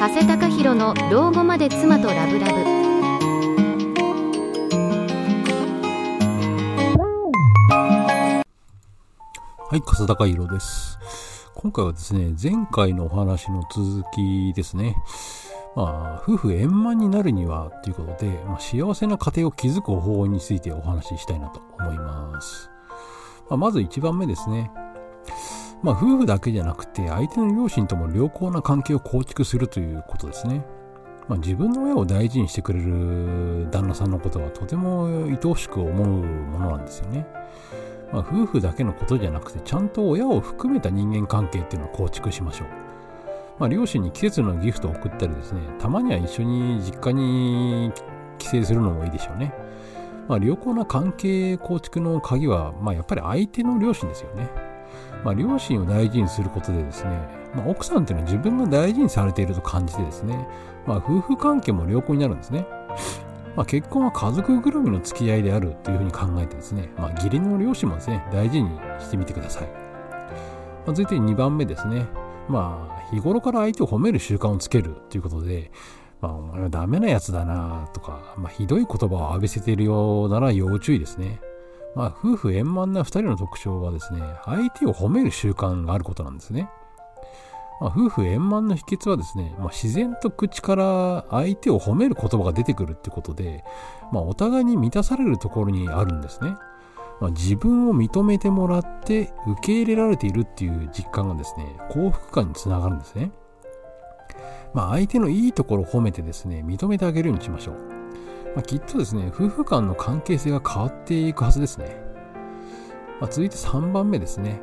加瀬隆弘の老後まで妻とラブラブはい、笠高弘です。今回はですね、前回のお話の続きですね。まあ、夫婦円満になるにはということで、まあ、幸せな家庭を築く方法についてお話ししたいなと思います。まあ、まず1番目ですね。まあ、夫婦だけじゃなくて、相手の両親とも良好な関係を構築するということですね。まあ、自分の親を大事にしてくれる旦那さんのことはとても愛おしく思うものなんですよね。まあ、夫婦だけのことじゃなくて、ちゃんと親を含めた人間関係っていうのを構築しましょう。まあ、両親に季節のギフトを送ったりですね、たまには一緒に実家に帰省するのもいいでしょうね。まあ、良好な関係構築の鍵は、まあ、やっぱり相手の両親ですよね。まあ、両親を大事にすることでですね、まあ、奥さんっていうのは自分が大事にされていると感じてですね、まあ、夫婦関係も良好になるんですね。まあ、結婚は家族ぐるみの付き合いであるというふうに考えてですね、まあ、義理の両親もですね、大事にしてみてください。まあ、続いて2番目ですね。まあ、日頃から相手を褒める習慣をつけるということで、まあ、お前はダメなやつだなとか、まあ、ひどい言葉を浴びせているようなら要注意ですね。まあ、夫婦円満な2人の特徴はですね、相手を褒める習慣があることなんですね。まあ、夫婦円満の秘訣はですね、まあ、自然と口から相手を褒める言葉が出てくるってことで、まあ、お互いに満たされるところにあるんですね。まあ、自分を認めてもらって受け入れられているっていう実感がですね、幸福感につながるんですね。まあ、相手のいいところを褒めてですね、認めてあげるようにしましょう。まあ、きっとですね、夫婦間の関係性が変わっていくはずですね。まあ、続いて3番目ですね。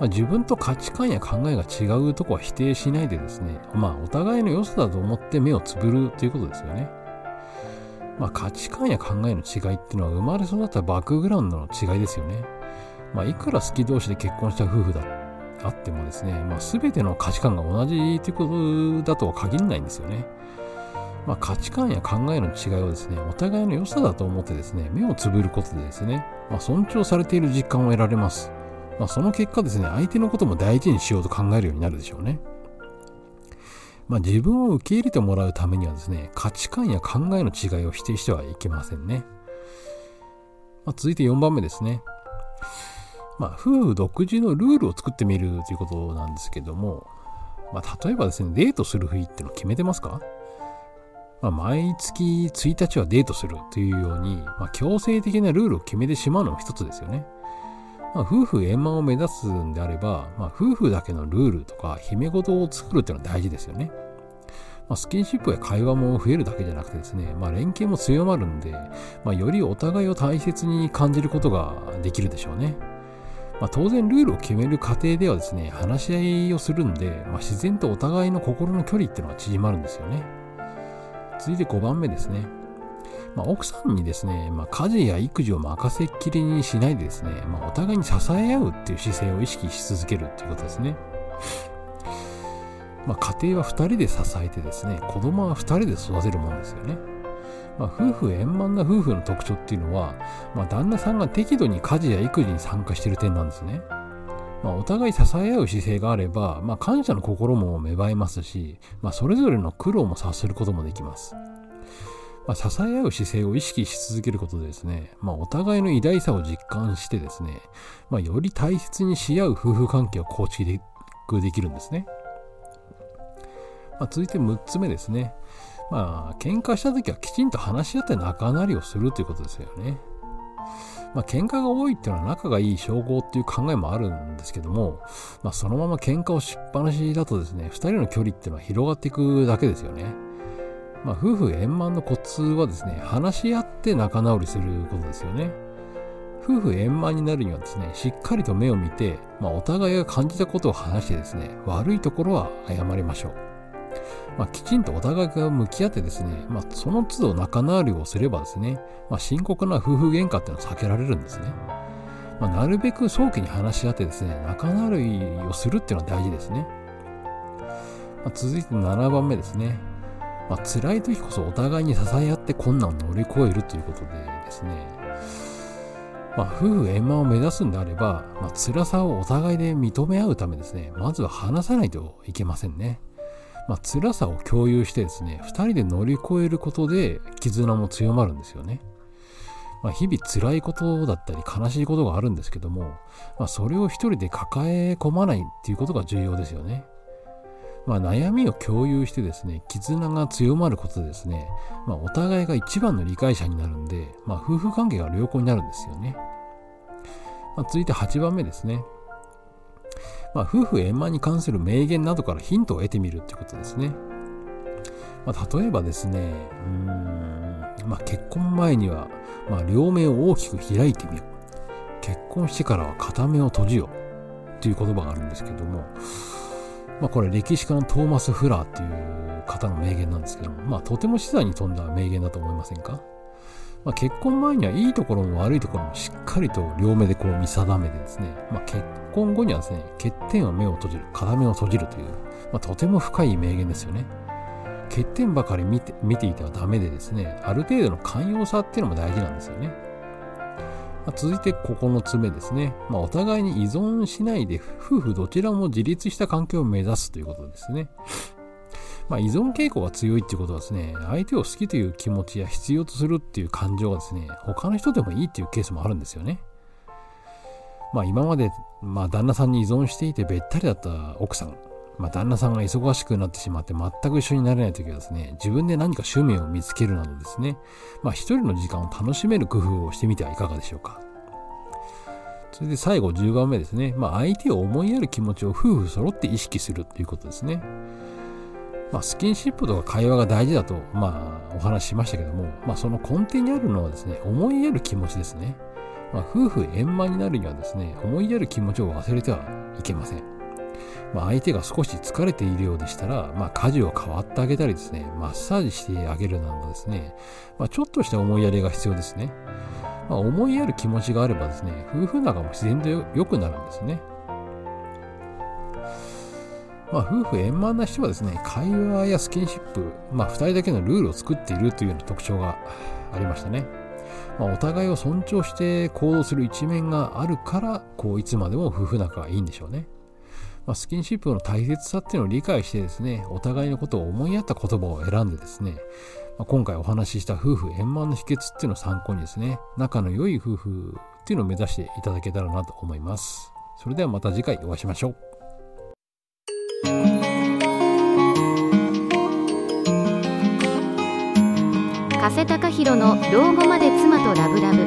まあ、自分と価値観や考えが違うとこは否定しないでですね、まあ、お互いの良さだと思って目をつぶるということですよね。まあ、価値観や考えの違いっていうのは生まれ育ったバックグラウンドの違いですよね。まあ、いくら好き同士で結婚した夫婦だあってもですね、まあ、全ての価値観が同じということだとは限らないんですよね。まあ、価値観や考えの違いをですね、お互いの良さだと思ってですね、目をつぶることでですね、まあ、尊重されている実感を得られます。まあ、その結果ですね、相手のことも大事にしようと考えるようになるでしょうね。まあ、自分を受け入れてもらうためにはですね、価値観や考えの違いを否定してはいけませんね。まあ、続いて4番目ですね。まあ、夫婦独自のルールを作ってみるということなんですけども、まあ、例えばですね、デートする日ってのを決めてますか？まあ、毎月1日はデートするというように、まあ、強制的なルールを決めてしまうのも一つですよね。まあ、夫婦円満を目指すんであれば、まあ、夫婦だけのルールとか秘め事を作るっていうのは大事ですよね。まあ、スキンシップや会話も増えるだけじゃなくてですね、まあ、連携も強まるんで、まあ、よりお互いを大切に感じることができるでしょうね。まあ、当然ルールを決める過程ではですね、話し合いをするんで、まあ、自然とお互いの心の距離っていうのは縮まるんですよね。続いて5番目ですね。まあ、奥さんにですね、まあ、家事や育児を任せっきりにしないでですね、まあ、お互いに支え合うっていう姿勢を意識し続けるっていうことですね。まあ、家庭は2人で支えてですね、子供は2人で育てるものですよね。まあ、夫婦円満な夫婦の特徴っていうのは、まあ、旦那さんが適度に家事や育児に参加している点なんですね。まあ、お互い支え合う姿勢があれば、まあ、感謝の心も芽生えますし、まあ、それぞれの苦労も察することもできます。まあ、支え合う姿勢を意識し続けることでですね、まあ、お互いの偉大さを実感してですね、まあ、より大切にし合う夫婦関係を構築できるんですね。ま、続いて6つ目ですね。まあ、喧嘩した時はきちんと話し合って仲直りをするということですよね。まあ、喧嘩が多いっていうのは仲がいい称号っていう考えもあるんですけども、まあ、そのまま喧嘩をしっぱなしだとですね、2人の距離っていうのは広がっていくだけですよね。まあ、夫婦円満のコツはですね、話し合って仲直りすることですよね。夫婦円満になるにはですね、しっかりと目を見て、まあ、お互いが感じたことを話してですね、悪いところは謝りましょう。まあ、きちんとお互いが向き合ってですね、まあ、その都度仲直りをすればですね、まあ、深刻な夫婦喧嘩っていうのは避けられるんですね。ま、なるべく早期に話し合ってですね、仲直りをするっていうのは大事ですね。ま、続いて7番目ですね。まあ、辛い時こそお互いに支え合って困難を乗り越えるということでですね、まあ、夫婦円満を目指すんであれば、まあ、辛さをお互いで認め合うためですね、まずは話さないといけませんね。まあ、辛さを共有してですね、二人で乗り越えることで絆も強まるんですよね。まあ、日々辛いことだったり悲しいことがあるんですけども、まあ、それを一人で抱え込まないっていうことが重要ですよね。まあ、悩みを共有してですね、絆が強まることでですね、まあ、お互いが一番の理解者になるんで、まあ、夫婦関係が良好になるんですよね。まあ、続いて8番目ですね。まあ、夫婦円満に関する名言などからヒントを得てみるってことですね。まあ、例えばですね、うん、まあ、結婚前には、まあ、両目を大きく開いてみよう。結婚してからは片目を閉じよう。っていう言葉があるんですけども、まあ、これ歴史家のトーマス・フラーっていう方の名言なんですけども、まあ、とても資産に富んだ名言だと思いませんか？まあ、結婚前にはいいところも悪いところもしっかりと両目でこう見定めてですね、まあ、結婚後にはですね、欠点は目を閉じる、片目を閉じるという、まあ、とても深い名言ですよね。欠点ばかり見て見ていてはダメでですね、ある程度の寛容さっていうのも大事なんですよね。まあ、続いて9つ目ですね。まあ、お互いに依存しないで夫婦どちらも自立した関係を目指すということですね。まあ、依存傾向が強いっていうことはですね、相手を好きという気持ちや必要とするっていう感情がですね、他の人でもいいっていうケースもあるんですよね。まあ今まで、まあ旦那さんに依存していてべったりだった奥さん、まあ旦那さんが忙しくなってしまって全く一緒になれない時はですね、自分で何か趣味を見つけるなどですね、まあ一人の時間を楽しめる工夫をしてみてはいかがでしょうか。それで最後10番目ですね。まあ相手を思いやる気持ちを夫婦揃って意識するということですね。まあ、スキンシップとか会話が大事だと、まあ、お話ししましたけども、まあ、その根底にあるのはですね、思いやる気持ちですね。まあ、夫婦円満になるにはですね、思いやる気持ちを忘れてはいけません。まあ、相手が少し疲れているようでしたら、まあ、家事を代わってあげたりですね、マッサージしてあげるなどですね、まあ、ちょっとした思いやりが必要ですね。まあ、思いやる気持ちがあればですね、夫婦仲も自然と良くなるんですね。まあ、夫婦円満な人はですね、会話やスキンシップ、まあ、二人だけのルールを作っているというような特徴がありましたね。まあ、お互いを尊重して行動する一面があるから、こう、いつまでも夫婦仲がいいんでしょうね。まあ、スキンシップの大切さっていうのを理解してですね、お互いのことを思いやった言葉を選んでですね、まあ、今回お話しした夫婦円満の秘訣っていうのを参考にですね、仲の良い夫婦っていうのを目指していただけたらなと思います。それではまた次回お会いしましょう。弘の「老後まで妻とラブラブ」